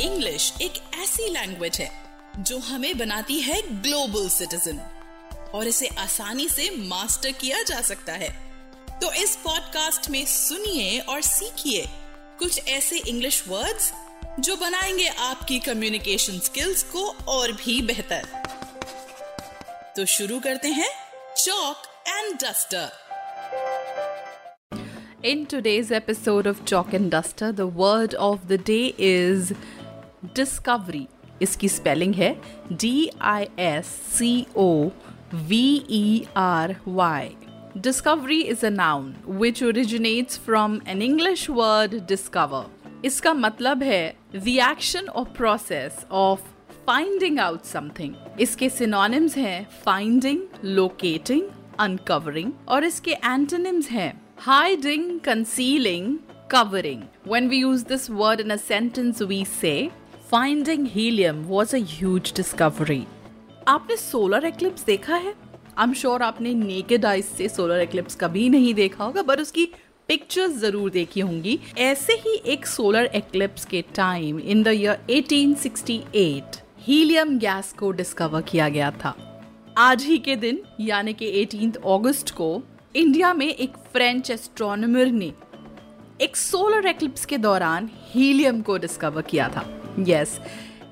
English एक ऐसी language है जो हमें बनाती है ग्लोबल सिटीजन और इसे आसानी से मास्टर किया जा सकता है। तो इस पॉडकास्ट में सुनिए और सीखिए कुछ ऐसे इंग्लिश वर्ड्स जो बनाएँगे आपकी कम्युनिकेशन स्किल्स को और भी बेहतर। तो शुरू करते हैं chalk and duster in today's episode of chalk and duster the word of the day is discovery इसकी स्पेलिंग है D I S C O V E R Y discovery is a noun which originates from an English word discover इसका मतलब है the action और process of finding out something इसके synonyms हैं finding locating uncovering और इसके antonyms हैं hiding concealing covering when we use this word in a sentence we say finding helium was a huge discovery. आपने solar eclipse देखा है? I am sure आपने naked eyes से solar eclipse कभी नहीं देखा होगा बट उसकी पिक्चर्स ज़रूर देखी होंगी। ऐसे ही एक सोलर एक्लिप्स के time in the year 1868 helium gas को डिस्कवर किया गया था। आज ही के दिन, यानी कि 18 अगस्त को इंडिया में एक फ्रेंच एस्ट्रोनॉमर ने एक सोलर एक्लिप्स के दौरान हीलियम को डिस्कवर किया था। Yes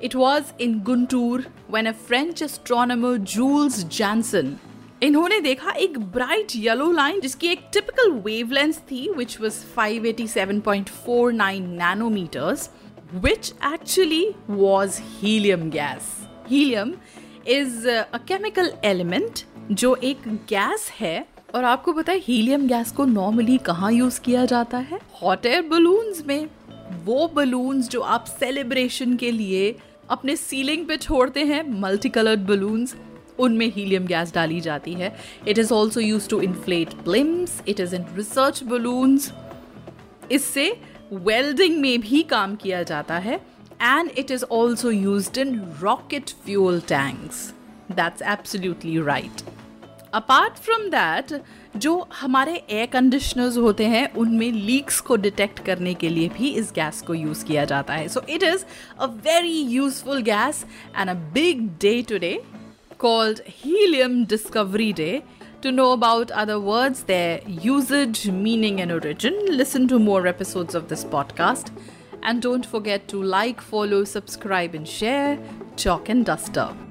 it was in Guntur when a French astronomer Jules Janssen इन्होंने देखा एक ब्राइट येलो लाइन जिसकी एक टिपिकल वेवलेंथ थी which was 587.49 nanometres which actually was helium gas. Helium is a chemical element जो एक गैस है, और आपको पता है हीलियम गैस को नॉर्मली कहाँ यूज़ किया जाता है? हॉट एयर बलून्स में। वो बलून्स जो आप सेलिब्रेशन के लिए अपने सीलिंग पे छोड़ते हैं मल्टी कलर्ड बलून्स उनमें हीलियम गैस डाली जाती है। It is also use to inflate blimps it is in research balloons इससे वेल्डिंग में भी काम किया जाता है and it is also use in rocket fuel tanks that's absolutely right apart from that जो हमारे एयर कंडीशनर्स होते हैं उनमें लीक्स को डिटेक्ट करने के लिए भी इस गैस को यूज़ किया जाता है so it is a very useful gas and a big day today called Helium Discovery Day. To know about other words, their usage, meaning, and origin, listen to more episodes of this podcast. And don't forget to like, follow, subscribe, and share Chalk and Duster.